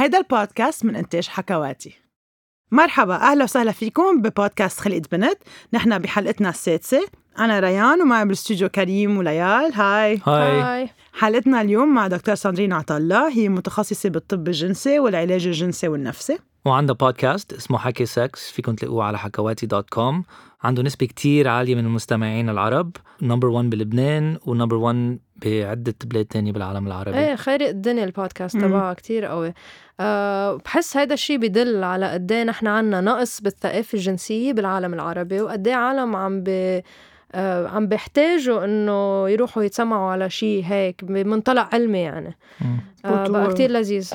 هيدا البودكاست من إنتاج حكواتي. مرحبا أهلا وسهلا فيكم ببودكاست خلقت بنت. نحن بحلقتنا السادسة. أنا ريان ومعي بالاستوديو كريم وليال. Hi. Hi. حلقتنا اليوم مع دكتور ساندرين عطلة هي متخصصة بالطب الجنسي والعلاج الجنسي والنفسي. وعنده بودكاست اسمه حكي سكس فيكم تلاقوه على حكواتي dot com عنده نسبة كتير عالية من المستمعين العرب number 1 بلبنان و number 1 بعدة بلاد تانية بالعالم العربي. إيه خارق الدنيا البودكاست مم. تبعها كتير قوي. أه بحس هيدا الشيء بدل على قد إيه نحن عنا نقص بالثقافة الجنسية بالعالم العربي وقد إيه عالم عم ب آه عم بيحتاجوا إنه يروحوا يتسمعوا على شيء هيك بمنطلق علمي يعني. آه بقى كتير لذيذ.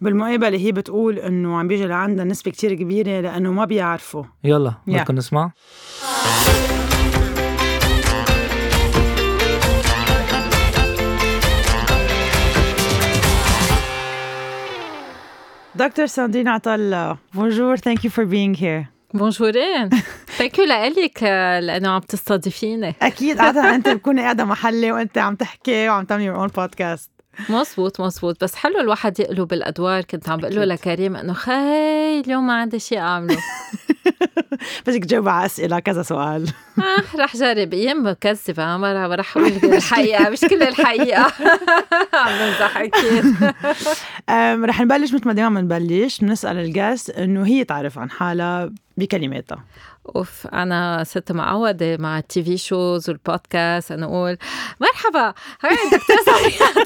بالمقابلة هي بتقول إنه عم بيجي لعندها نسبة كتير كبيرة لأنه ما بيعرفوا. يلا. بدكم نسمع. دكتور ساندرين عطلة bonjour thank you for being here. Bonjour ين Thank you لك لأنه عم تستضيفيني. أكيد عادة أنت بتكوني قاعدة محلي وأنت عم تحكي وعم تعملي own podcast. مزبوط مزبوط. بس حلو الواحد يقلب الأدوار. كنت عم بقول له. لكريم إنه خي اليوم ما عندي شيء أعمله. بدك تجاوب على أسئلة كذا سؤال. آه رح جرب. أيام بكذب مرة رح أقول الحقيقة مش كل الحقيقة. عم بمزح أكيد رح نبلش مثل ما دائما بنبلش. بنسأل ال guest إنه هي تعرف عن حالها بكلماتها. أوف أنا ست معوده مع ال TV shows والبودكاست أنا أقول مرحبا hi دكتور ساندرين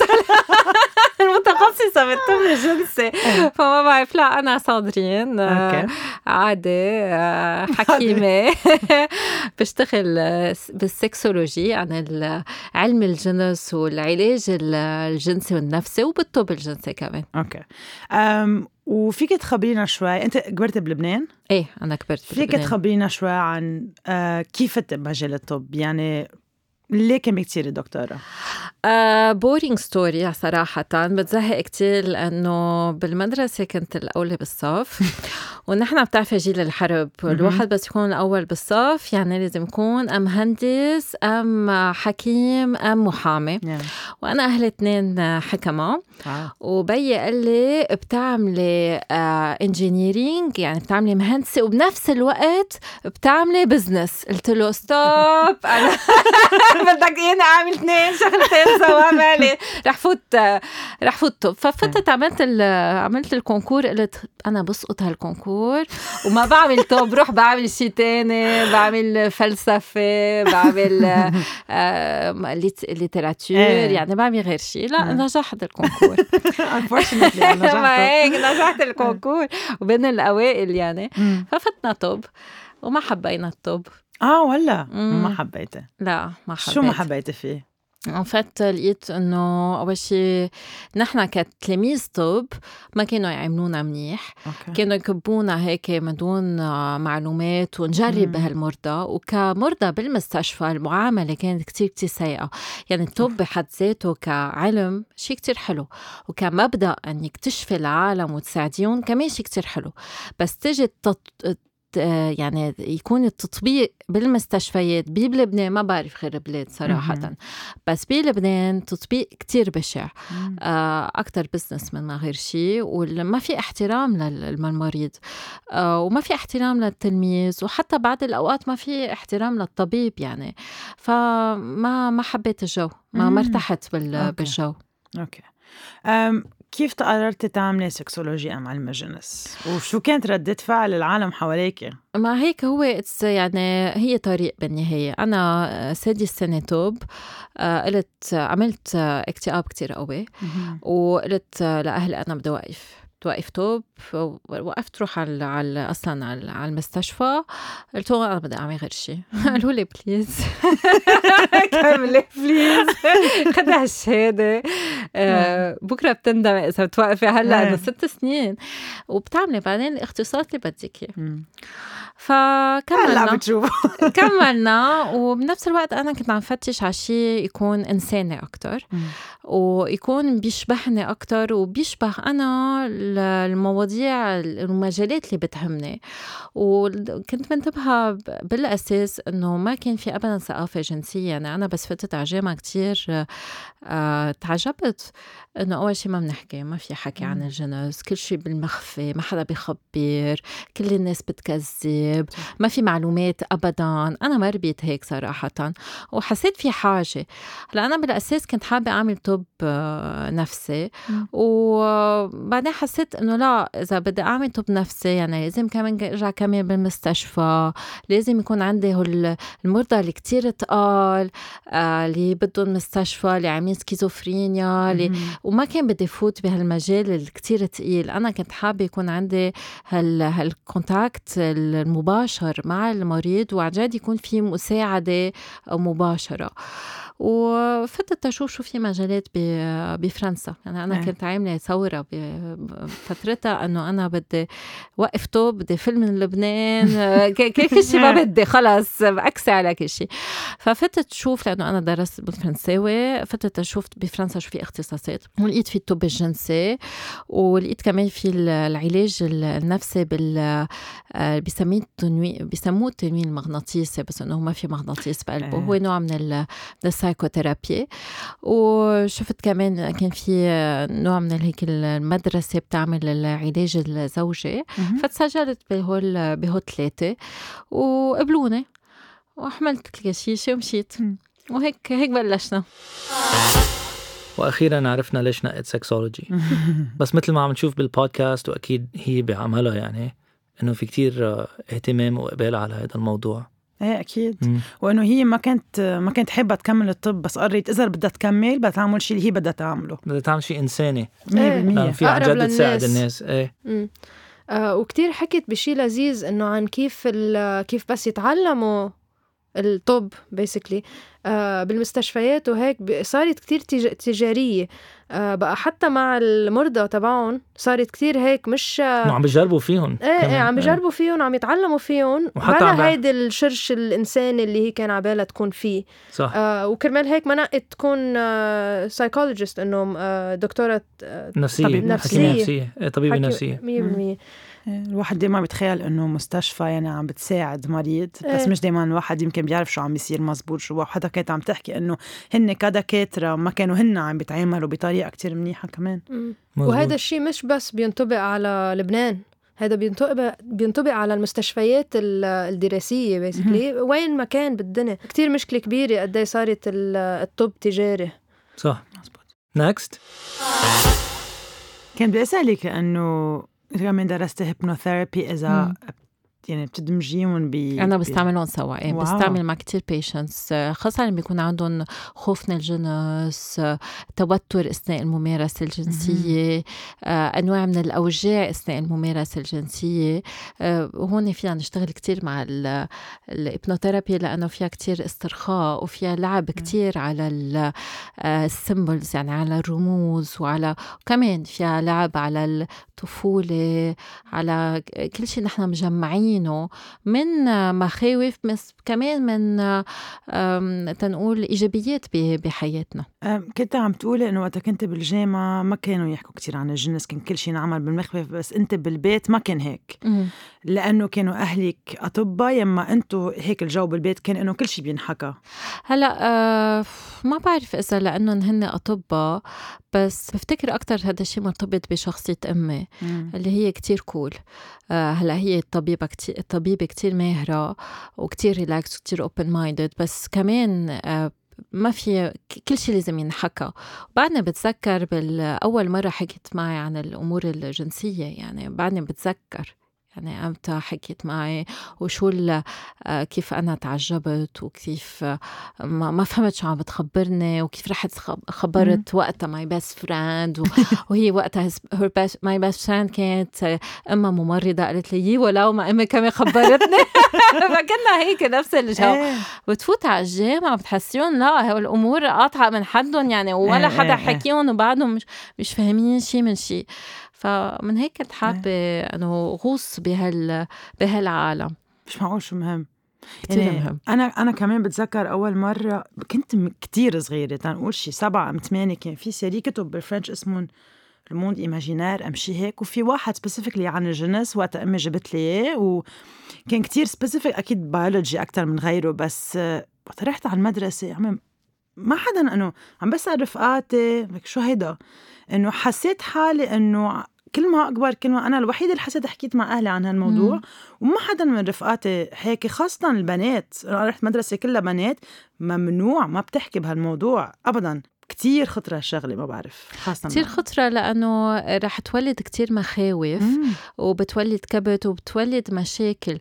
المتخصصة بالطب الجنسي فما بعرف لا أنا ساندرين آه،. عادي آه، حكيمة. بشتغل بال sexologie عن علم الجنس والعلاج ال- الجنسي والنفسي وبالطب الجنسي كمان. Okay. أم وفيك تخبرينا شوي. أنت كبرت بلبنان؟ إيه أنا كبرت فيك بلبنان. تخبرينا شوي عن آه كيف انت بمجال الطب؟ يعني ليه كان تصيري دكتورة؟ Boring story صراحة. بتزهق كتير لأنه بالمدرسة كنت الأولى بالصف. ونحن بتعرفي جيل الحرب الواحد بس يكون الأول بالصف يعني لازم يكون أم مهندس أم حكيم أم محامي. وأنا أهلي اتنين حكمة. آه. وبيي قال لي بتعملي engineering يعني بتعملي مهندسة وبنفس الوقت بتعملي business قلت له stop أنا بدك إياني أعمل اثنين شغلتين سوا مالي. رح فوت رح فوت طب. ففتت عملت عملت ال concours قلت أنا بسقط هال concours. وما بعمل طب بروح بعمل شيء تاني بعمل فلسفة بعمل آه، litt- littérature إيه. يعني بعمل غير شيء لا إيه. نجحت ال concours ما نجحت. هيك نجحت ال concours وبين الأوائل يعني. ففتنا طب وما حبينا الطب آه ولا. ما حبيته لا ما حبيت شو ما حبيتي فيه؟ ان فات لقيت إنه أول شيء نحن كتلاميذ طب ما كانوا يعاملونا منيح. Okay. كانوا يكبونا هيك من دون معلومات ونجرب. بهالمرضى. وكمرضى بالمستشفى المعاملة كانت كتير كتير سيئة. يعني الطب بحد ذاته كعلم شيء كتير حلو. وكمبدأ انك تشفي العالم وتساعديهم كمان شيء كتير حلو. بس تجي التط... يعني يكون التطبيق بالمستشفيات بلبنان ما بعرف غير بلاد صراحة. بس بلبنان تطبيق كتير بشع. آه، أكتر بزنس من ما غير شيء وما في احترام لل- للمريض آه، وما في احترام للتلميذ وحتى بعد الأوقات ما في احترام للطبيب يعني فما ما حبيت الجو ما. ما ارتحت. بالجو okay كيف قررتي تعملي sexologie ام علم الجنس؟ وشو كانت ردة فعل العالم حواليك؟ ما هيك هو يعني هي طريق بالنهاية. أنا سادس سنة طب آه، قلت عملت آه، اكتئاب كتير قوي. وقلت لأهلي أنا بدي أوقف أوقف طب وقفت روح على, على أصلا على, على المستشفى. قلت لهم أنا بدي أعمل غير شيء قالوا لي please كملي please خدي هالشهادة آه، بكرة بتندم إذا بتوقفي. هلأ إيه. إنه ست سنين. وبتعملي بعدين الاختصاص اللي بدك إياه. مم. فكملنا. هلأ بتشوف كملنا. وبنفس الوقت أنا كنت عم فتش على شيء يكون انساني أكثر ويكون بيشبهني أكثر وبيشبه أنا ال- المواضيع المجالات اللي بتهمني. وكنت منتبهة ب- بالأساس إنه ما كان في أبدا ثقافة جنسية. يعني أنا بس فتت على جامعة كتير آه، تعجبت إنه أول شي ما بنحكي ما في حكي عن. الجنس كل شي بالمخفي ما حدا بيخبر كل الناس بتكذب ما في معلومات أبدا أنا ما ربيت هيك صراحة وحسيت في حاجة هلأ أنا بالأساس كنت حابة أعمل طب آه، نفسي. وبعدين حسيت إنه لا إذا بدي أعمل طب نفسي يعني لازم كمان أرجع كمان بالمستشفى لازم يكون عندي هول المرضى اللي كتير تقال آه، اللي بدهم مستشفى اللي عاملين سكيزوفرينيا اللي. وما كان بدي فوت بهالمجال الكتير تقيل. أنا كنت حابة يكون عندي هال هال contact المباشر مع المريض وعن جد يكون في مساعدة مباشرة. وفتت أشوف شو في مجالات بفرنسا. يعني أنا إيه. كنت عاملة ثورة بفترتها أنه أنا بدي وقف توب بدي فيلم من لبنان كل شيء ما بدي خلص أكسي على كل شيء ففتت شوف لأنه أنا درست بالفرنساوي فتت أشوف بفرنسا شو في اختصاصات. ولقيت في الطب الجنسي ولقيت كمان في ال- العلاج ال- النفسي بال آه، بيسميه التنويم بيسموه التنويم المغناطيسي بس إنه ما في مغناطيس بقلبه. إيه. هو نوع من ال- من ال psychotherapy وشفت كمان كان في نوع من هيك المدرسة بتعمل العلاج الزوجي. فتسجلت بهول بهول ثلاثة وقبلوني وحملت الكشيشه ومشيت. وهيك هيك بلشنا. وأخيرا عرفنا ليش نقت sexology بس مثل ما عم نشوف بالبودكاست وأكيد هي بعملها يعني إنه في كتير آه، اهتمام وإقبال على هذا الموضوع. إيه أكيد. مم. وإنه هي ما كانت ما كانت حابه تكمل الطب بس قررت إذا بدها تكمل بدها تعمل شيء اللي هي بدها تعمله. بدها تعمل شيء إنساني. 100% لأنه في عن جد تساعد. الناس. إيه. مم. آه وكتير حكيت بشي لذيذ إنه عن كيف ال- كيف بس يتعلموا الطب بيسكلي آه بالمستشفيات وهيك صارت كتير تج- تجارية. بقى حتى مع المرضى تبعهم صارت كتير هيك مش عم بيجربوا فيهم إيه إيه. عم بيجربوا فيهم عم يتعلموا فيهم. وحتى بلا هيدي الشرش الانساني اللي هي كان عبالها تكون فيه. صح. آه وكرمال هيك ما نقت تكون آه سايكولوجيست إنه آه دكتورة آه نفسية طبيب حكيمة نفسية. نفسية. إيه، طبيبة حكي- نفسية. 100% إيه، الواحد دايما بتخيل إنه مستشفى يعني عم بتساعد مريض بس إيه. مش دايما الواحد يمكن بيعرف شو عم بيصير مزبوط جوا وحدا كانت عم تحكي إنه هن كدكاتره ما كانوا هن عم بيتعاملوا بطريقة كتير منيحة كمان. وهذا الشيء مش بس بينطبق على لبنان هذا بينطبق بينطبق على المستشفيات ال- الدراسية basically وين ما كان بالدنيا. كتير مشكلة كبيرة قد إيه صارت ال- الطب تجاري. صح. مزبوط. next كان بدي أسألك إنه كمان درست hypnotherapy اذا مم. يعني بتدمجيهم ب أنا بستعملهم سوا. إيه wow. بستعمل مع كتير patients خاصة اللي بيكون عندهم خوف من الجنس آه، توتر أثناء الممارسة الجنسية آه، أنواع من الأوجاع أثناء الممارسة الجنسية. آه، وهون فينا نشتغل كتير مع ال- ال hypnotherapy لأنه فيها كتير استرخاء وفيها لعب كتير على ال symbols يعني على الرموز وعلى وكمان فيها لعب على الطفولة على كل شيء نحن مجمعينه من مخاوف بس كمان من تنقول إيجابيات بحياتنا. كنت عم تقولي إنه وقت كنت بالجامعة ما كانوا يحكوا كتير عن الجنس كان كل شيء نعمل بالمخفف بس أنت بالبيت ما كان هيك. لأنه كانوا أهلك أطباء يما أنتوا هيك الجو بالبيت كان إنه كل شيء بينحكى. هلأ آه، ما بعرف إذا لأنهم هن أطباء بس بفتكر أكثر هذا الشيء مرتبط بشخصية أمي اللي هي كتير cool آه هلأ هي الطبيبة كتير الطبيبة كتير ماهرة وكتير ريلاكس وكتير open minded بس كمان آه ما في كل شيء لازم ينحكى. بعدني بتذكر بالأول مرة حكيت معي عن الأمور الجنسية يعني بعدني بتذكر. يعني إمتى حكيت معي؟ وشو ال- آه، كيف أنا تعجبت؟ وكيف آه، ما, ما فهمت شو عم بتخبرني؟ وكيف رحت خب- خبرت وقتها my best friend وهي وقتها my best friend كانت آه، أمها ممرضة قالت لي يي ولو ما أمي كمان خبرتني. فكنا هيك نفس الجو. إيه. بتفوت على الجامعة بتحسيهم لا هو الأمور قاطعة من حدهم يعني ولا إيه، حدا إيه، إيه. حكيهم وبعدهم مش مش فاهمين شي من شي. فمن هيك كنت حابة إنه غوص بهال بهالعالم. مش معقول شو مهم. كتير يعني مهم. أنا أنا كمان بتذكر أول مرة كنت كتير صغيرة تنقول شي سبعة أم ثمانية كان في série كتب بال French اسمهم le monde imaginaire أمشي هيك وفي واحد specifically عن الجنس وقت أمي جبت لي إياه وكان كتير specific أكيد بيولوجي أكثر من غيره بس وقت رحت على المدرسة عم ما حدا إنه عم بسال رفقاتي لك شو هيدا؟ إنه حسيت حالي إنه كل ما أكبر كل ما أنا الوحيدة اللي حسيت حكيت مع أهلي عن هالموضوع مم. وما حدا من رفقاتي هيك خاصة البنات أنا رحت مدرسة كلها بنات ممنوع ما بتحكي بهالموضوع ابدا كتير خطرة الشغلة ما بعرف خاصة كتير خطرة لأنه رح تولد كتير مخاوف مم. وبتولد كبت وبتولد مشاكل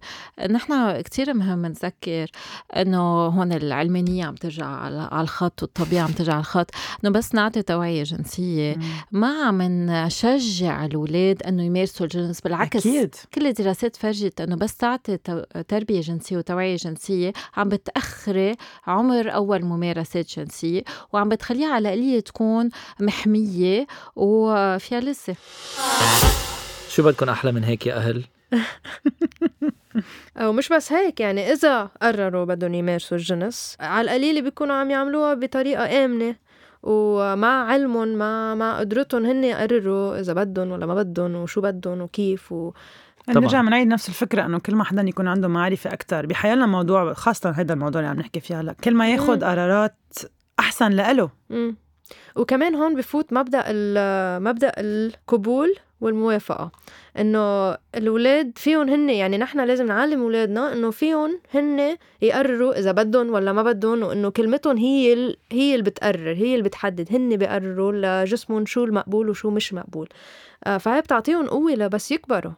نحن كتير مهم نذكر أنه هون العلمانية عم ترجع على الخط والطبيعة عم ترجع على الخط أنه بس نعطي توعية جنسية مم. ما عم نشجع الأولاد أنه يمارسوا الجنس بالعكس أكيد. كل الدراسات فرجت أنه بس تعطي تربية جنسية وتوعية جنسية عم بتأخري عمر أول ممارسات جنسية وعم بتخليها على القليلة تكون محمية وفيها لسه شو بدكم أحلى من هيك يا أهل؟ ومش بس هيك يعني إذا قرروا بدهم يمارسوا الجنس على القليلة بيكونوا عم يعملوها بطريقة آمنة. ومع علمهم مع مع قدرتهم هن يقرروا إذا بدهم ولا ما بدهم وشو بدهم وكيف و... نرجع بنعيد نفس الفكرة إنه كل ما حدا يكون عنده معرفة أكثر بحيالنا موضوع خاصة هذا الموضوع اللي عم نحكي فيه هلأ كل ما ياخذ قرارات أحسن لإله. وكمان هون بفوت مبدأ مبدأ القبول والموافقة. إنه الاولاد فيهم هن يعني نحن لازم نعلم أولادنا إنه فيهم هن يقرروا إذا بدهم ولا ما بدهم وإنه كلمتهم هي ال... هي اللي بتقرر هي اللي بتحدد. هن بيقرروا لجسمهم شو المقبول وشو مش مقبول. آه، فهي بتعطيهم قوة لبس يكبروا.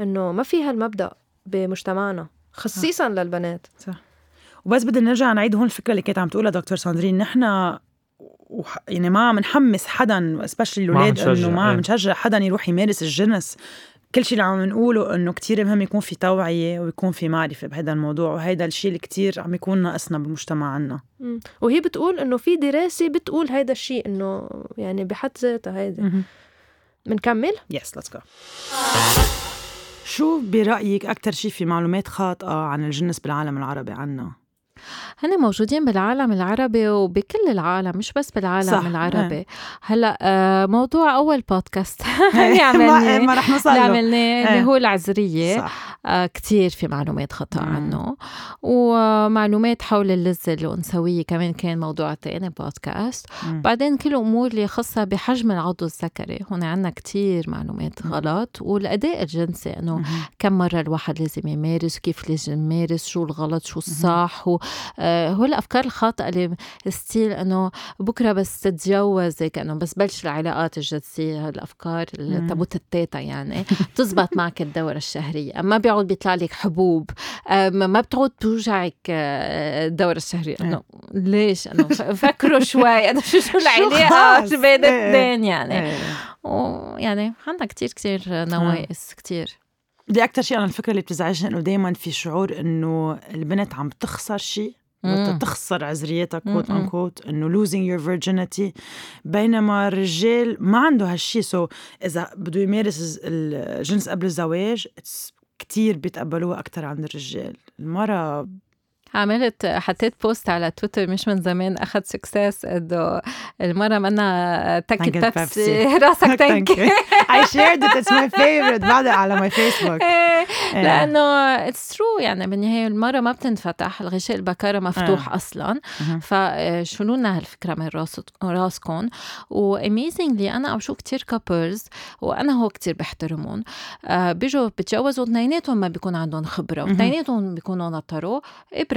إنه ما في هالمبدأ بمجتمعنا خصيصا للبنات. صح. وبس بدنا نرجع نعيد هون الفكرة اللي كانت عم تقولها دكتور ساندرين. نحن وح... يعني ما عم نحمس حدا سبيشلي الاولاد إنه ما عم إيه. نشجع حدا يروح يمارس الجنس كل شيء اللي عم نقوله إنه كتير مهم يكون في توعية ويكون في معرفة بهذا الموضوع وهذا الشيء اللي كتير عم يكون ناقصنا بالمجتمع عنا. وهي بتقول إنه في دراسة بتقول هذا الشيء إنه يعني بحد ذاتها هيدا. بنكمل yes let's go شو برأيك أكثر شيء في معلومات خاطئة عن الجنس بالعالم العربي عنا؟ هن موجودين بالعالم العربي وبكل العالم مش بس بالعالم صح. العربي. إيه. هلأ آه، موضوع أول بودكاست اللي عملناه ما رح نوصل اللي عملناه اللي هو العذرية. صح. آه، كتير في معلومات خطأ مم. عنه. ومعلومات حول اللذة الأنثوية كمان كان موضوع تاني بودكاست مم. بعدين كل الأمور اللي خاصة بحجم العضو الذكري. هون عندنا كتير معلومات غلط. والأداء الجنسي إنه كم مرة الواحد لازم يمارس كيف لازم يمارس شو الغلط شو الصح و هو الأفكار الخاطئة اللي still إنه بكرة بس تتجوزك إنه بس بلش العلاقات الجنسيه الأفكار تبعوت التيتا يعني. بتزبط معك الدورة الشهرية. ما بيعود بيطلع لك حبوب. ما بتعود توجعك آه، الدورة الشهرية. إنه ليش؟ إنه فكروا شوي. أنا شو شو العلاقه شو بين إيه. الاثنين يعني. إيه. ويعني عندنا كتير كتير نواقص كتير. دي أكتر شيء أنا الفكرة اللي بتزعجني إنه دايما في شعور إنه البنت عم تخسر شيء تخسر عذريتها quote unquote إنه losing your virginity. بينما الرجال ما عنده هالشيء so so إذا بده يمارس الجنس قبل الزواج كتير بيتقبلوها أكثر عن الرجال. المرأة عملت حطيت بوست على تويتر مش من زمان اخذ success إنه المرة منا تنكة بيبسي راسك تنكي I shared it it's my favorite بعدها على my Facebook لأنه it's true يعني بالنهاية المرة ما بتنفتح الغشاء البكارة مفتوح آه. أصلا. فشيلوا لنا هالفكرة من راسكم و amazingly أنا أو شو كثير couples وأنا هو كثير بحترمهم آه، بيجوا بتجوزوا اثنيناتهم ما بيكون عندهم خبرة واثنيناتهم بيكونوا نطروا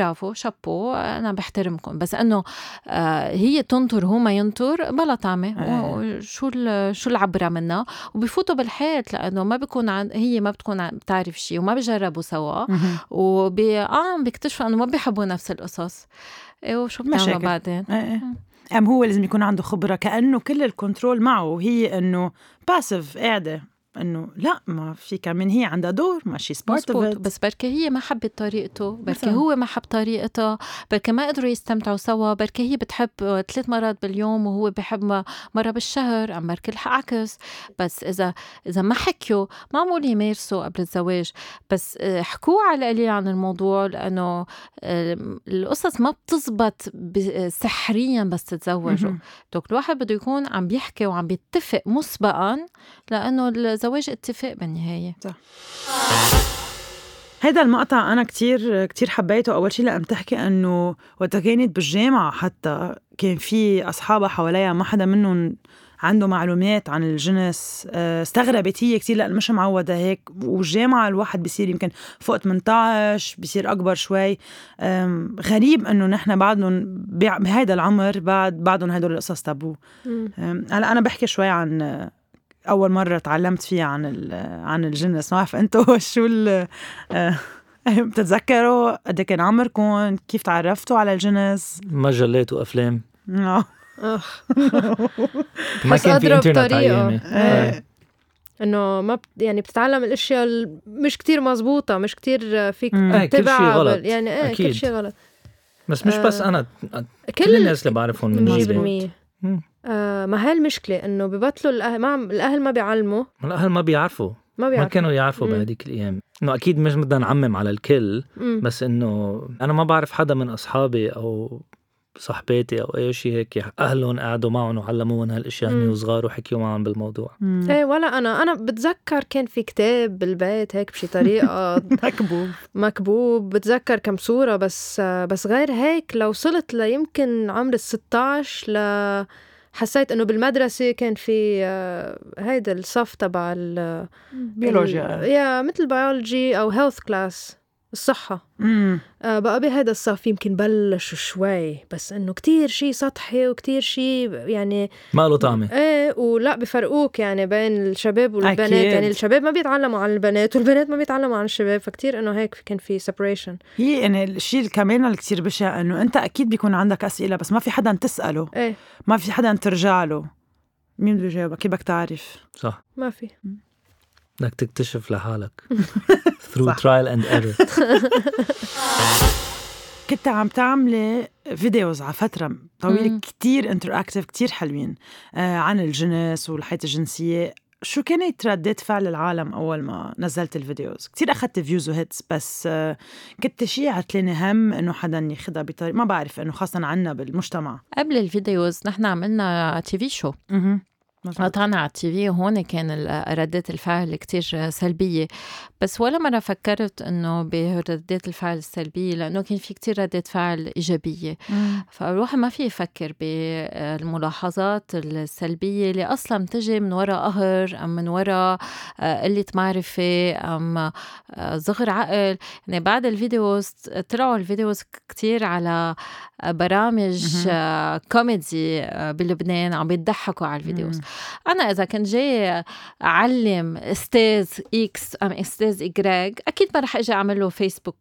برافو شابو أنا بحترمكم. بس إنه آه هي تنطر هو ما ينطر بلا طعمة. آه. شو شو العبرة منها؟ وبفوتوا بالحيط لأنه ما بيكون عن هي ما بتكون بتعرف شيء وما بجربوا سوا. وبي آه بيكتشفوا إنه ما بيحبوا نفس القصص. إيه وشو بتعملوا بعدين؟ آه. أم هو لازم يكون عنده خبرة كأنه كل ال control معه وهي إنه passive قاعدة. إنه لا ما في كمان هي عندها دور ما she's part بس بركي هي ما حبت طريقته بركي. هو ما حب طريقتها بركي ما قدروا يستمتعوا سوا بركي هي بتحب ثلاث مرات باليوم وهو بحب م- مرة بالشهر أم بركي العكس بس إذا إذا ما حكيوا معمول يمارسوا قبل الزواج. بس آه، حكوا على القليل عن الموضوع لأنه آه، القصص ما بتزبط ب- سحريا بس تتزوجوا. دوك الواحد بده يكون عم بيحكي وعم بيتفق مسبقا لأنه الزواج اتفاق بالنهاية. هيدا المقطع أنا كتير كتير حبيته. أول شيء لأن بتحكي إنه وقتها كانت بالجامعة حتى كان في أصحابها حواليها ما حدا منهم عنده معلومات عن الجنس. آه، استغربت هي كتير لأن مش معوده هيك. والجامعة الواحد بيصير يمكن فوق 18 بيصير أكبر شوي. غريب إنه نحن بعدهم بع- بهيدا العمر بعد بعدهم هدول القصص تابو. هلا أنا بحكي شوي عن أول مرة تعلمت فيها عن ال- آه، عن الجنس ما بعرف أنتوا شو ال آه، بتتذكروا قد إيه كان عمركم كيف تعرفتوا على الجنس مجلات وافلام آه. ما بس كان في إنترنت. ايامي آه. إنه ما بت يعني بتتعلم الأشياء ال- مش كتير مزبوطة مش كتير فيك كل غلط. بال- يعني إيه أكيد. كل شيء غلط بس مش بس آه. أنا كل كل الناس اللي بعرفهم من مزبوط. جيلي 100% مم. آه ما هي المشكلة إنه ببطلوا الاهل ما عم- الأهل ما بيعلموا. الأهل ما بيعرفوا. ما ما بيعرفوا. كانوا يعرفوا مم. بهديك الأيام. إنه أكيد مش بدنا نعمم على الكل مم. بس إنه أنا ما بعرف حدا من أصحابي أو صحباتي أو أي شيء هيك أهلهم قعدوا معهم وعلموهم هالأشياء هن. وصغار وحكيوا معهم بالموضوع. مم. إيه ولا أنا. أنا بتذكر كان في كتاب بالبيت هيك بشي طريقة. مكبوب. مكبوب. بتذكر كم صورة بس بس غير هيك لو وصلت ليمكن عمر ال 16 ل حسيت إنه بالمدرسة كان في آه، هيدا الصف تبع ال- بيولوجيا. يا مثل بيولوجي أو health class الصحة. مم. آه، بقى بهذا الصف يمكن بلشوا شوي بس إنه كتير شيء سطحي وكتير شيء يعني ما له طعمة. إيه ولا بفرقوك يعني بين الشباب والبنات. أكيد. يعني الشباب ما بيتعلموا عن البنات والبنات ما بيتعلموا عن الشباب فكتير إنه هيك كان في separation هي يعني الشيء كمان اللي كثير بشع إنه أنت أكيد بيكون عندك أسئلة بس ما في حدا تسأله. إيه. ما في حدا ترجع له. مين بده يجاوبك كيف بدك تعرف. صح. ما في. بدك تكتشف لحالك. Through trial and error. كنت عم تعملي videos على فترة طويلة مم. كتير interactive كتير حلوين آه عن الجنس والحياة الجنسية. شو كانت ردة فعل العالم أول ما نزلت ال videos؟ كتير أخدت views و hits بس آه كنت شيء عتلاني هم إنه حدا ياخدها بطريقة ما بعرف إنه خاصة عنا بالمجتمع. قبل ال videos نحن عملنا TV show أها قطعنا على ال TV وهون كان ردات الفعل كتير سلبية. بس ولا مرة فكرت إنه بردات الفعل السلبية لأنه كان في كتير ردات فعل إيجابية. فالواحد ما في يفكر بالملاحظات السلبية اللي أصلا بتجي من وراء قهر أم من وراء آه، قلة معرفة أم آه، صغر عقل. يعني بعد ال videos طلعوا ال videos كتير على برامج. آه، كوميدي آه، بلبنان عم بيضحكوا على ال videos. أنا إذا كنت جاي أعلم أستاذ X أم أستاذ Y أكيد ما رح أجي اعمل له فيسبوك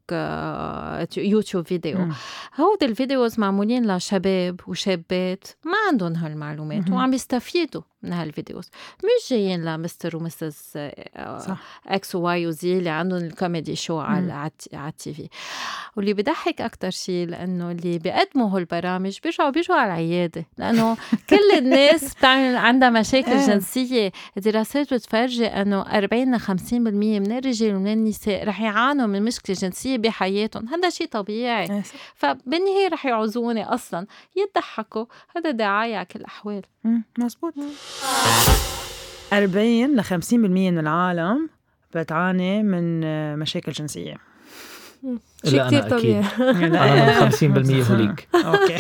يوتيوب فيديو مم. هود ال videos معمولين لشباب وشابات ما عندهم هالمعلومات. وعم يستفيدوا من هال videos. مش جايين ل mister و misses آه، X و Y وزي اللي عندهم ال comedy show على. على ال TV. واللي بضحك أكثر شيء لأنه اللي بيقدموا هالبرامج بيرجعوا بيجوا على العيادة. لأنه كل الناس بتعمل عندها مشاكل إيه. جنسية. دراسات بتفرجي إنه 40 ل 50% من الرجال ومن النساء رح يعانوا من مشكلة جنسية بحياتهم. هذا شيء طبيعي. إيه. فبالنهاية رح يعوزوني أصلا يضحكوا. هذا دعاية على كل الأحوال. مزبوط 40 ل 50% من العالم بتعاني من آه، مشاكل جنسية. شيء أكيد. طبيعي. أنا من 50% هوليك. أوكي.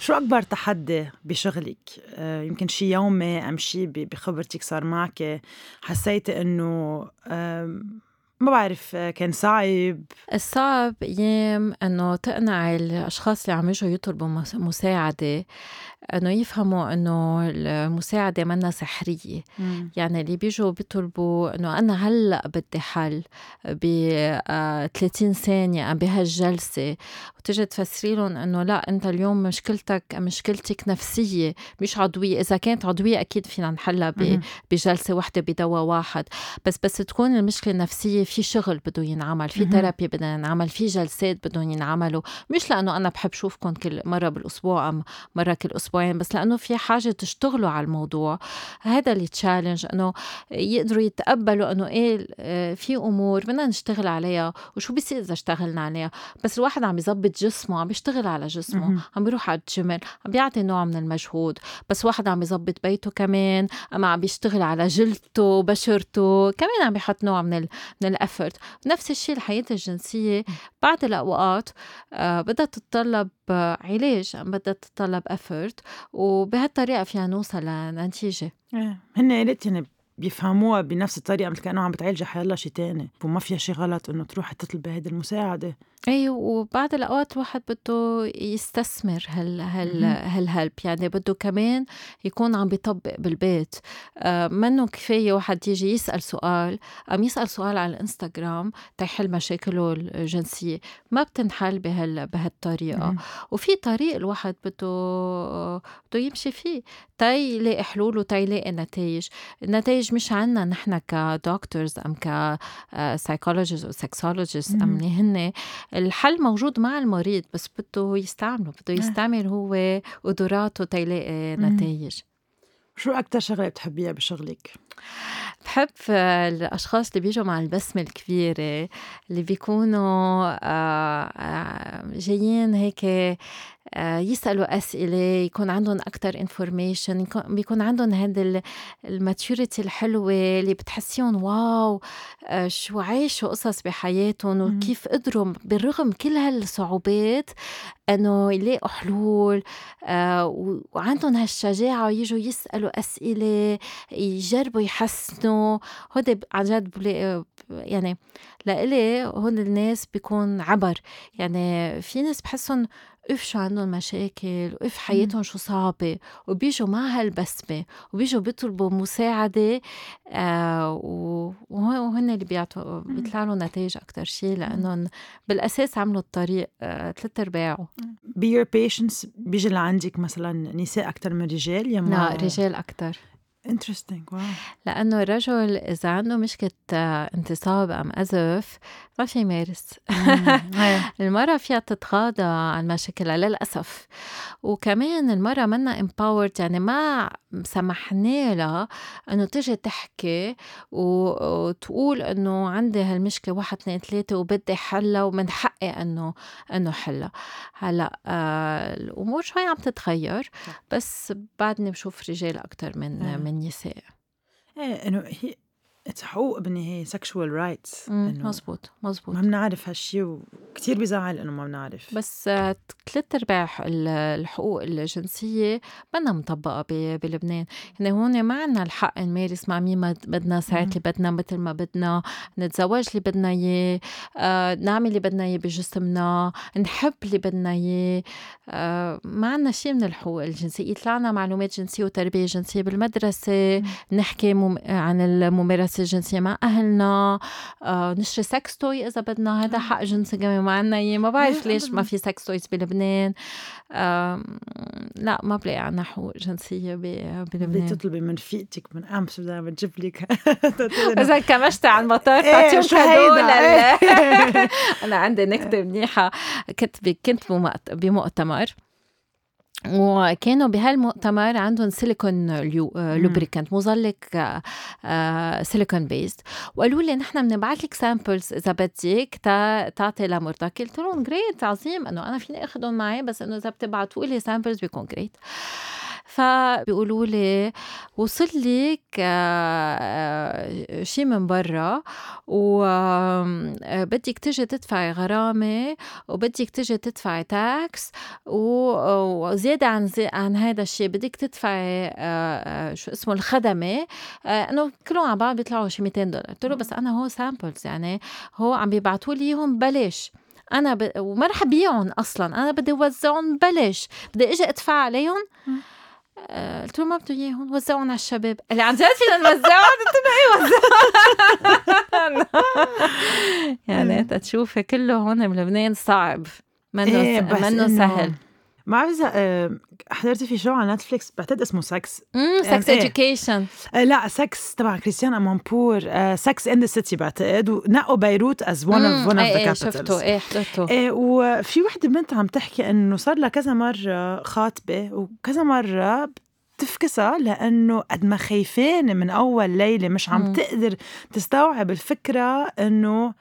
شو أكبر تحدي بشغلك؟ آه، يمكن شي يومي أم شي ب- بخبرتك صار معك؟ حسيتي إنه آم، ما بعرف كان صعب. الصعب أيام إنه تقنع الأشخاص اللي عم يجوا يطلبوا مساعدة إنه يفهموا إنه المساعدة منا سحرية. مم. يعني اللي بيجوا بيطلبوا إنه أنا هلأ بدي حل ب 30 ثانية بهالجلسة. وتجي تفسري لهم إنه لأ أنت اليوم مشكلتك مشكلتك نفسية مش عضوية. إذا كانت عضوية أكيد فينا نحلها. بجلسة وحده بدواء واحد. بس بس تكون المشكلة النفسية في شغل بده ينعمل في. therapy بدنا ينعمل في جلسات بدهم ينعملوا مش لأنه أنا بحب شوفكم كل مرة بالأسبوع أم مرة كل أسبوعين بس لأنه في حاجة تشتغلوا على الموضوع هذا ال challenge إنه يقدروا يتقبلوا إنه إيه آه، في أمور بدنا نشتغل عليها وشو بيصير إذا اشتغلنا عليها بس الواحد عم يظبط جسمه عم بيشتغل على جسمه. عم بيروح على الجيم عم بيعطي نوع من المجهود بس واحد عم يظبط بيته كمان أما عم بيشتغل على جلدته بشرته كمان عم بيحط نوع من ال من ال effort نفس الشيء الحياة الجنسية. بعض الأوقات آه بدها تتطلب آه علاج بدها تتطلب effort وبهالطريقة فينا نوصل لنتيجة. إيه هن قلت يعني بيفهموها بنفس الطريقة مثل كأنه عم بتعالجي حيلا شي تاني. وما فيها شي غلط إنه تروحي تطلبي هيدي المساعدة. إي وبعض الأوقات الواحد بده يستثمر هال هال. هال help. يعني بده كمان يكون عم بيطبق بالبيت. آه منه كفاية واحد يجي يسأل سؤال. ام يسأل سؤال على الإنستغرام تيحل مشاكله الجنسية. ما بتنحل بهال بهالطريقة. وفي طريق الواحد بده بده يمشي فيه. تي يلاقي حلول وتي يلاقي نتائج. النتائج مش عنا نحن ك doctors أم ك psychologists أو sexologists أم مهم. اللي هن الحل موجود مع المريض بس بده يستعمله بده إيه. يستعمل هو قدراته تيلاقي. نتائج شو أكتر شغلة بتحبيها بشغلك؟ بحب الأشخاص اللي بيجوا مع البسمة الكبيرة اللي بيكونوا آه، آه، جايين هيك آه، يسألوا أسئلة يكون عندهم أكتر information بيكون عندهم هذا ال maturity الحلوة اللي بتحسيهم wow شو عايشوا قصص بحياتهم. وكيف قدروا بالرغم كل هالصعوبات إنه يلاقوا حلول وعندهم هالشجاعة يجوا يسألوا أسئلة يجربوا يحسنوا هودي ب- عن جد بلاقي يعني لإلي هول الناس بيكون عبر. يعني في ناس بحسهم اف شو عندهم مشاكل واف حياتهم شو صعبة وبيجوا مع هالبسمة وبيجوا بيطلبوا مساعدة آه وهن اللي بيعطوا بيطلع لهم نتائج أكتر شيء لأنهم بالأساس عملوا الطريق آه ثلاث أرباعه. Be your patients. بيجي لعندك مثلا نساء أكتر من رجال يا لا رجال أكتر. interesting wow لأنه الرجل إذا عنده مشكلة آه، انتصاب أم قذف ما في يمارس. إيه. المرأة فيها تتغاضى عن مشاكلها للأسف. وكمان المرأة منا empowered يعني ما سمحنا لها إنه تجي تحكي وتقول إنه عندي هالمشكلة واحد اثنين ثلاثة وبدي حلها ومن حقي إنه إنه حلها. هلأ آه الأمور شوي عم تتغير بس بعدني بشوف رجال أكثر من آه. من نساء إيه انه it's حقوق rights مم، إنه مزبوط مزبوط ما بنعرف هالشي وكتير بزعل إنه ما بنعرف. بس آه، ثلاث ارباع ال- الحقوق الجنسية منا مطبقة بلبنان. يعني هون ما عنا الحق نمارس مع مين ما بدنا ساعة اللي بدنا مثل ما بدنا نتزوج اللي بدنا إياه آه، نعمل اللي بدنا إياه بجسمنا نحب اللي بدنا إياه آه، ما عنا شيء من الحقوق الجنسية. يطلعنا معلومات جنسية وتربية جنسية بالمدرسة نحكي. عن الممارسة الجنسيه مع اهلنا آه، نشتري sex toy اذا بدنا هذا حق جنسي كمان ما عنا اياه ما بعرف ليش ما. في sex toys بلبنان لا ما بلاقي عنا حقوق جنسيه ب- بلبنان بتطلبي من رفيقتك من امستردام بتجيب لك اذا كمشت على المطار تعطيهم cadeau أنا عندي نكته منيحه كنت كنت بمؤت- بمؤتمر وكانوا بهالمؤتمر عندهم silicone lubricant مزلق silicone based وقالوا لي نحن بنبعث لك samples إذا بدك تعطي لمرضاك قلت لهم great عظيم. انه أنا فيني اخذهم معي بس إنه إذا بتبعتوا لي samples بيكون great فبيقولوا لي وصل لك شي من برا وبدك تجي تدفعي غرامة وبدك تجي تدفعي tax وزيادة عن زي عن هذا الشيء بدك تدفعي شو اسمه الخدمة إنه كلهم على بعض بيطلعوا شي 200 دولار. قلت له بس أنا هو samples يعني هو عم بيبعتوا لي إياهم ببلاش. أنا ب... وما رح أبيعهم أصلا أنا بدي أوزعهم ببلاش. بدي إجي أدفع عليهم آه، قلت له ما بده اياهم وزعهم على الشباب. اللي عن جد فينا نوزعهم قلت له إيه وزعهم يعني تشوفي كله هون بلبنان صعب. منه إيه منه إنه- سهل. ما بعرف إذا آه، حضرتي في show على Netflix؟ بعتقد اسمه sex sex إيه. education آه لا sex تبع كريستيان أمانبور. sex in the city بعتقد ونقوا بيروت as one of one of the إيه شفته capitals إيه حضرته إيه وفي وحده بنت عم تحكي إنه صار لها كذا مرة خاطبة وكذا مرة بتفكسها لأنه قد ما خايفانة من أول ليلة مش عم مم. تقدر تستوعب الفكرة إنه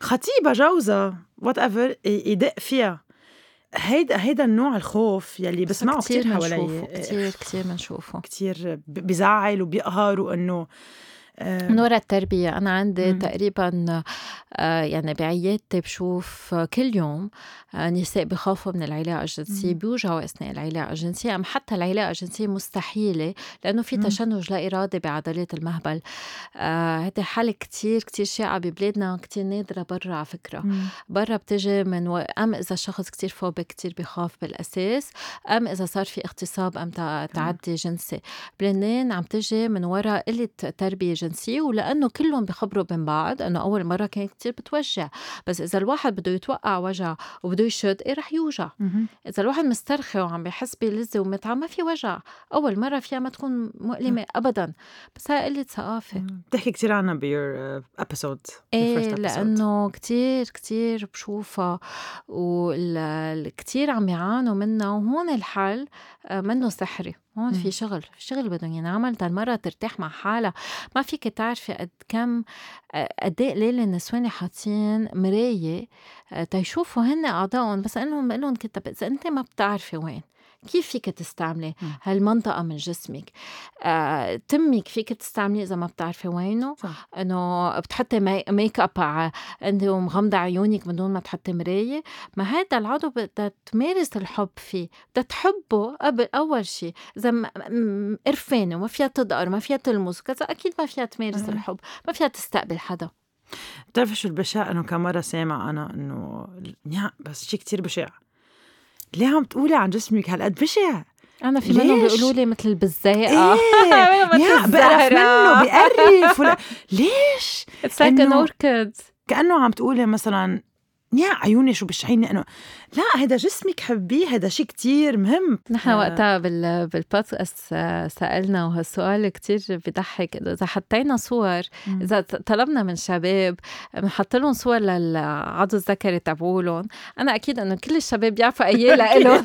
خطيبها جوزها وات ايفر يدق فيها. هيدا هيدا النوع الخوف يلي بسمعه كثير حوالي كثير كثير بنشوفه كثير بيزعل وبيقهر وانه من وراء التربية أنا عندي مم. تقريبا آه، يعني بعيادتي بشوف آه، كل يوم آه، نساء بخافوا من العلاقة الجنسية. بيوجعوا أثناء العلاقة الجنسية أم حتى العلاقة الجنسية مستحيلة لأنه في. تشنج لا إرادي بعضلات المهبل آه، هيدي حالة كتير كتير شائعة ببلادنا كتير نادرة برا على فكرة. برا بتجي من و... أم إذا الشخص كتير phobic كتير بخاف بالأساس أم إذا صار في اغتصاب أم تع- تعدي جنسي بلبنان عم تجي من وراء قلة تربية جنسية ولأنه كلهم بخبروا من بعض أنه أول مرة كانت كتير بتوجع. بس إذا الواحد بده يتوقع وجع وبده يشد إيه رح يوجع. إذا الواحد مسترخي وعم بيحس بلذة ومتعة ما في وجع. أول مرة فيها ما تكون مؤلمة أبدا. بس هاي قلة ثقافة. بتحكي كثير عنها ب your episode إيه لأنه كتير كتير بشوفها. وكتير عم يعانوا منها وهون الحل آه، منه سحري. هون في. شغل في شغل بدهم ينعمل. تا المرة ترتاح مع حالها. ما فيك تعرفي قد كم آه، قد إيه قليل النسوان حاطين مراية آه، تيشوفوا هن أعضائهم. بس إنهم لهم كتب إذا أنت ما بتعرفي وين. كيف فيك تستعملي مم. هالمنطقة من جسمك؟ آه، تمك فيك تستعملي إذا ما بتعرفي وينه إنه بتحطي مي- make up على انت ومغمضه عيونك من دون ما تحطي مراية. ما هذا العضو بدها تمارس الحب فيه بدها تحبه قبل أول شيء إذا قرفانة وما فيها تدقر ما فيها تلمس كذا أكيد ما فيها تمارس أه. الحب ما فيها تستقبل حدا. بتعرفي شو البشع إنه كم مرة سامع أنا إنه يا بس شيء كتير بشع. ليه عم تقولي عن جسمك هالقد بشع؟ أنا في منهم؟ بيقولوا لي مثل البزاقه إيه يا بقرف. منه بقرف ولا ليش؟ it's like an orchid كأنه عم تقولي مثلا يا عيوني شو بشعيني انه لا هذا جسمك حبيه هذا شيء كتير مهم. نحن آه. وقتها بال بالبودكاست آه، سألنا وهالسؤال كتير بضحك إنه إذا حطينا صور. إذا طلبنا من شباب بنحط لهم صور للعضو الذكري تبعولهم. أنا أكيد إنه كل الشباب بيعرفوا اياه لإلهم.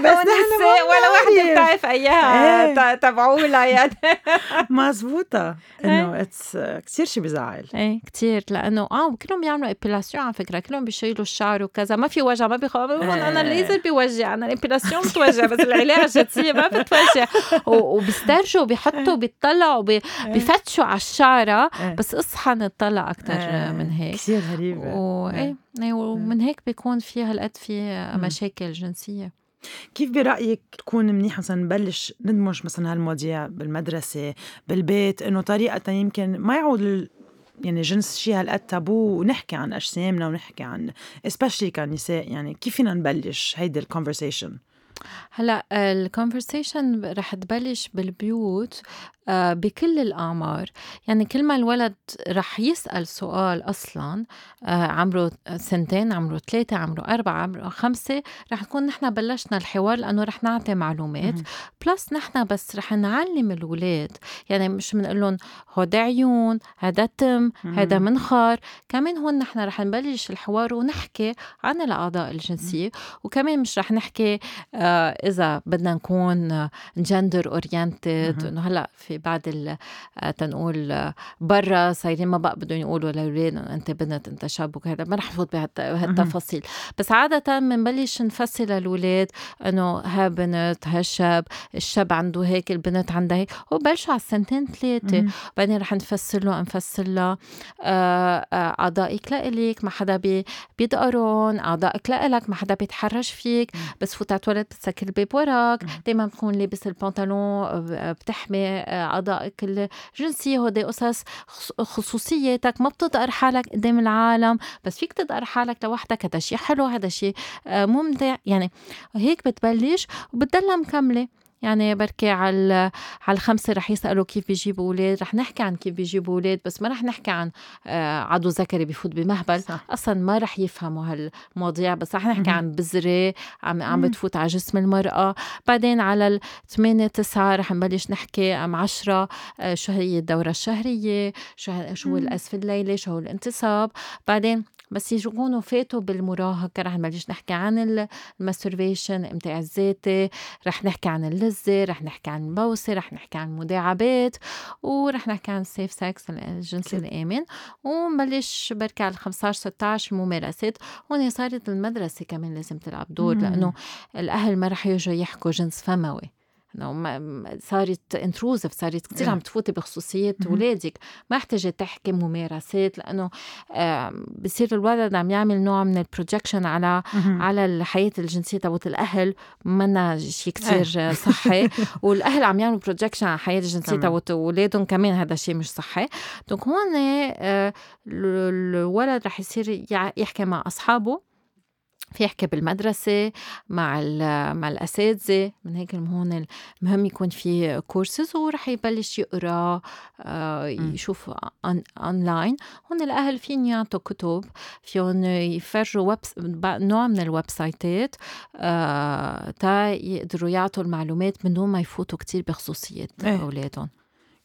بس نحن ولا وحده. بتعرف أياها إيه. تبعولها يعني. مزبوطة. إنه it's كثير شيء بزعل. إيه كتير. لأنه آه كلهم بيعملوا épilation على فكرة كلهم بيشيلوا الشعر وكذا. ما في وجع ما بيخاف أنا إيه. الليزر بيوجع أنا ال épilation بتوجع بس العلاقه الجنسية ما بتوجع. و- وبيسترجوا بيحطوا بيطلعوا بي- بيفتشوا على الشعره إيه. بس اصحى نطلع أكثر إيه. من هيك. كثير وايه إيه، ومن هيك بيكون في هالقد في مشاكل جنسية. كيف برأيك تكون منيحة مثلا نبلش ندمج مثلا هالمواضيع بالمدرسة بالبيت إنه طريقة يمكن ما يعود يعني جنس شيء هالقد تابو ونحكي عن أجسامنا ونحكي عن especially كنساء يعني كيف فينا نبلش هيدي ال conversation هلا ال conversation رح تبلش بالبيوت آه، بكل الأعمار يعني كل ما الولد رح يسأل سؤال أصلا آه، عمره سنتين عمره ثلاثة عمره أربعة عمره خمسة رح نكون نحن بلشنا الحوار لأنه رح نعطي معلومات. plus نحن بس رح نعلم الولاد. يعني مش بنقول لهم هودا عيون هذا تم هذا. منخار. كمان هون نحن رح نبلش الحوار ونحكي عن الأعضاء الجنسية. وكمان مش رح نحكي آه، إذا بدنا نكون جندر اورينتد مهم. إنه هلأ بعد ال آه، تنقول آه، برا صايرين ما بقى بدهم يقولوا لاولادهم انت بنت انت شاب وكذا ما رح نفوت بهالتفاصيل. بس عادة بنبلش نفسر للاولاد انه ها بنت ها شاب الشاب عنده هيك البنت عندها هيك وبلشوا على السنتين ثلاثة بعدين رح نفسر له نفسر له أعضائك لإلك ما حدا بيدقرون أعضائك لإلك ما حدا بيتحرش فيك. بس فوت على التواليت بتسكر الباب وراك. دايما بتكون لابس البنطلون بتحمي اعضائك الجنسيه هودي قصص خصوصياتك ما بتدقر حالك قدام العالم بس فيك تدقر حالك لوحدك. هذا شيء حلو هذا شيء آه، ممتع. يعني هيك بتبلش وبتضلها مكملة. يعني بركي على على الخمسه رح يسألوا كيف بيجيبوا أولاد رح نحكي عن كيف بيجيبوا أولاد بس ما رح نحكي عن آه، عضو ذكري بفوت بمهبل. صح. أصلا ما رح يفهموا هالمواضيع بس رح نحكي عن بذرة عم عم بتفوت على جسم المرأة. بعدين على الثمانية تسعة رح نبلش نحكي أم عشرة آه، شو هي الدورة الشهرية شو شو القذف الليلي شو هو الانتصاب. بعدين بس يكونوا فاتوا بالمراهقة. رح نبلش نحكي عن ال masturbation امتاع الذاتي رح نحكي عن اللذة رح نحكي عن البوسة رح نحكي عن المداعبات ورح نحكي عن ال safe sex الجنس الآمن. ونبلش بركي على 15 16 الممارسات هون صارت المدرسة كمان لازم تلعب دور لأنه الأهل ما رح يجوا يحكوا جنس فموي. صارت intrusive صارت كثير عم تفوتي بخصوصيات اولادك ما احتاجت تحكي ممارسات لأنه بصير الولد عم يعمل نوع من ال projection على على الحياة الجنسية تبعت االاهل منا شيء كثير صحي. والأهل عم يعملوا projection على الحياة الجنسية تبعت اولادهم كمان هذا الشيء مش صحي. donc هون آه، الولد رح يصير يحكي مع أصحابه. في يحكي بالمدرسة مع مع الأساتذة من هيك هون المهم يكون في كورسز ورح يبلش يقرأ آه، يشوف أونلاين هون الأهل فين يعطوا كتب فيهم يفرجوا ويب نوع من ال websiteات آه، تا يقدروا يعطوا المعلومات من دون ما يفوتوا كتير بخصوصيات إيه. أولادهم.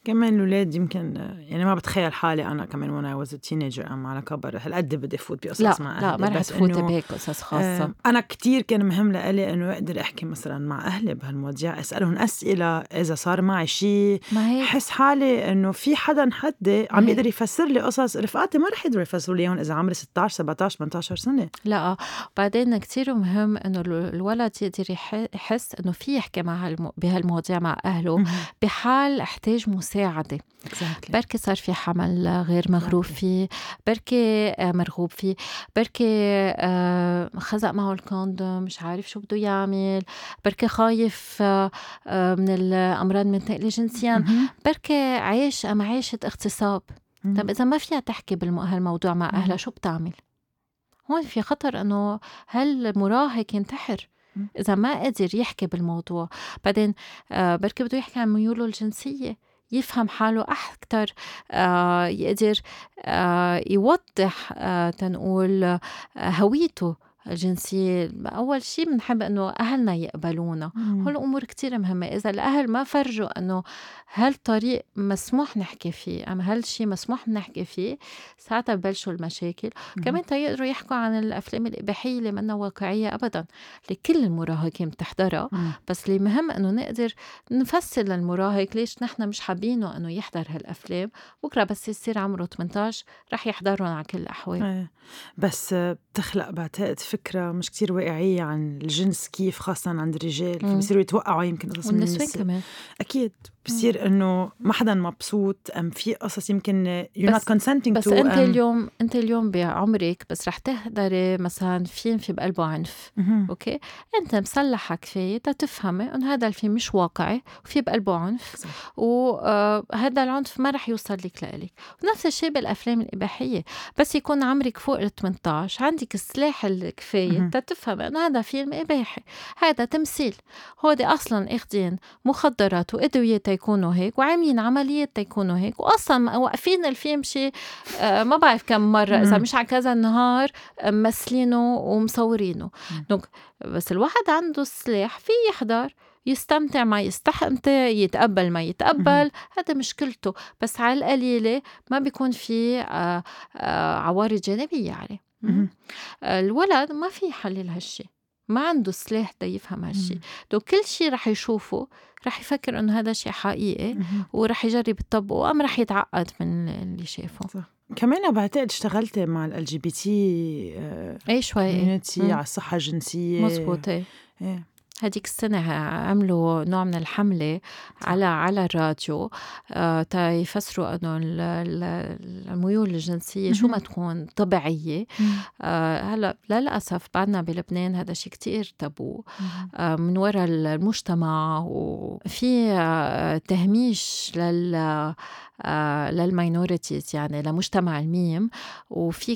كمان الأولاد يمكن يعني ما بتخيل حالي أنا كمان وأنا was teenager أم على كبر. هالقد بدي فوت بقصص لا مع أهلي لا ما رح تفوتي بهيك قصص خاصة. أنا كتير كان مهم لإلي إنه أقدر أحكي مثلا مع أهلي بهالمواضيع أسألهم أسئلة إذا صار معي شيء حس حالي إنه في حدا حدي عم يقدر يفسر لي قصص. رفقاتي ما رح يقدروا يفسروا لي إذا عمري 16 17 18 سنة. لا بعدين كتير مهم إنه الولد يقدر يحس إنه في يحكي مع بهالمواضيع مع أهله. بحال أحتاج مساعدة exactly. بركي صار في حمل غير مغروب فيه. بركي آه، مرغوب فيه. بركي آه، خزق معه الكوندوم مش عارف شو بده يعمل. بركي خايف آه، من الأمراض المنتقلة جنسيا بركي عايش أم عايشة اغتصاب. طب إذا ما فيها تحكي بهالموضوع مع أهلها شو بتعمل؟ هون في خطر إنه هالمراهق ينتحر. إذا ما قدر يحكي بالموضوع. بعدين بركي بده يحكي عن ميوله الجنسية. يفهم حاله أكثر آه، يقدر آه، يوضح آه، تنقول هويته. الجنسية أول شيء بنحب إنه أهلنا يقبلونا. هول الأمور كتير مهمة. إذا الأهل ما فرجوا إنه هالطريق مسموح نحكي فيه أما هالشي مسموح نحكي فيه ساعتها ببلشوا المشاكل. كمان تيقدروا يحكوا عن الأفلام الإباحية اللي منا واقعية أبدا اللي كل المراهقين بتحضرها. بس اللي مهم إنه نقدر نفسر للمراهق ليش نحن مش حابينه إنه يحضر هالأفلام. بكرة بس يصير عمره 18 رح يحضرهم على كل الأحوال. إيه. بس بتخلق بعتقد فكرة مش كتير واقعية عن الجنس كيف خاصة عند الرجال فبصيروا يتوقعوا يمكن قصص من النساء. كمان. أكيد بصير إنه ما حدا مبسوط أم في قصص يمكن you're not consenting بس أنت اليوم أنت اليوم بعمرك بس رح تحضري مثلا فيلم في بقلبه عنف. أوكي؟ أنت مسلحه كفايه تفهمي إنه هذا الفيلم مش واقعي وفي بقلبه عنف وهذا آه، العنف ما رح يوصل لك لإلك. ونفس الشيء بالأفلام الإباحية. بس يكون عمرك فوق ال 18 عندك السلاح الكفايه تفهمي انه هذا فيلم إباحي هذا تمثيل. هودي أصلا اخذين مخدرات وادويه تيكونوا هيك وعاملين عمليات تيكونوا هيك. واصلا واقفين الفيلم شي آه، ما بعرف كم مرة إذا مش على كذا نهار ممثلينه ومصورينه. دونك بس الواحد عنده السلاح في يحضر يستمتع ما يستمتع يتقبل ما يتقبل هذا مشكلته. بس على القليلة ما بيكون في آه، آه، عوارض جانبية عليه. الولد ما في يحلل هالشي ما عنده سلاح دا يفهم هالشي. دو كل شيء رح يشوفه رح يفكر إنه هذا شيء حقيقي ورح يجرب يطبقه ام رح يتعقد من اللي شافه صح. كمان بعتقد اشتغلتي مع ال جي بي تي اي شوي مم. على الصحة الجنسية. مزبوط إيه. إيه. هديك السنة عملوا نوع من الحملة على على الراديو. آه، تا يفسروا إنه ال- ال- الميول الجنسية شو ما تكون طبيعية. آه، هلا للأسف بعدنا بلبنان هذا شيء كتير تابو. آه، من وراء المجتمع وفي تهميش لل لل minorities يعني لمجتمع الميم. وفي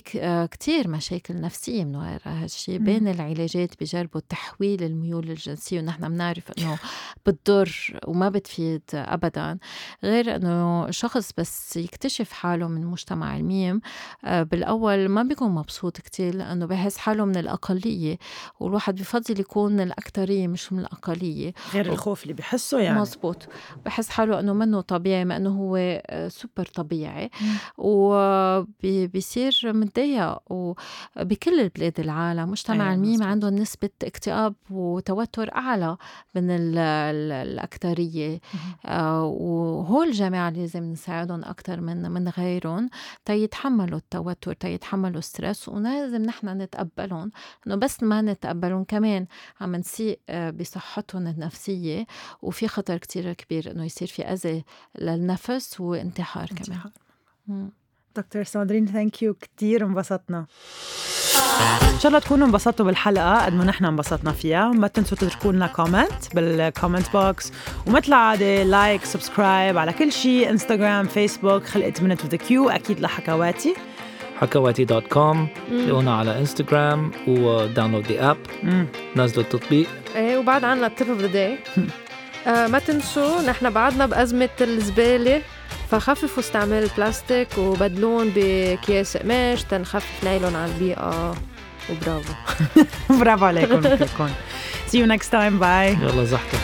كتير مشاكل نفسية من وراء هالشيء. بين العلاجات بجربوا تحويل الميول الجنسية ونحن بنعرف إنه بتضر وما بتفيد ابدا. غير إنه شخص بس يكتشف حاله من مجتمع الميم آه، بالأول ما بيكون مبسوط كتير لأنه بحس حاله من الأقلية والواحد بفضل يكون من الاكثريه مش من الأقلية. غير الخوف اللي بحسه يعني. مزبوط. بحس حاله إنه منه طبيعي ما إنه هو آه، سوبر طبيعي. وبيصير متضايق وبكل البلاد العالم. مجتمع أيوة، الميم مزبوط. عندهم نسبة اكتئاب وتوتر أعلى من ال- ال- الأكترية آه، وهول الجماعة لازم نساعدهم أكتر من من غيرهم تيتحملوا التوتر تيتحملوا ال stress ولازم نحن نتقبلهم إنه بس ما نتقبلهم كمان عم نسيء آه، بصحتهم النفسية وفي خطر كتير كبير إنه يصير في أذى للنفس وانتحار كمان انتحار. مم. دكتور ساندرين thank you كثير انبسطنا. إن شاء الله تكونوا انبسطتوا بالحلقة قد ما نحن انبسطنا فيها. ما تنسوا تتركوا لنا comment بال comment box ومثل العاده like subscribe على كل شيء انستغرام فيسبوك خلقت منت with Q أكيد لحكواتي. حكواتي dot com تلاقونا على انستغرام و download the app. نزلوا التطبيق. إيه وبعد عنا ال tip of the day ما تنسوا نحن بعدنا بأزمة الزبالة. فخففوا استعمال البلاستيك وبدلون بأكياس قماش تنخفف نايلون على البيئة. وبرافو. برافو عليكم كلكم. See you next time. Bye. يلا زحتوا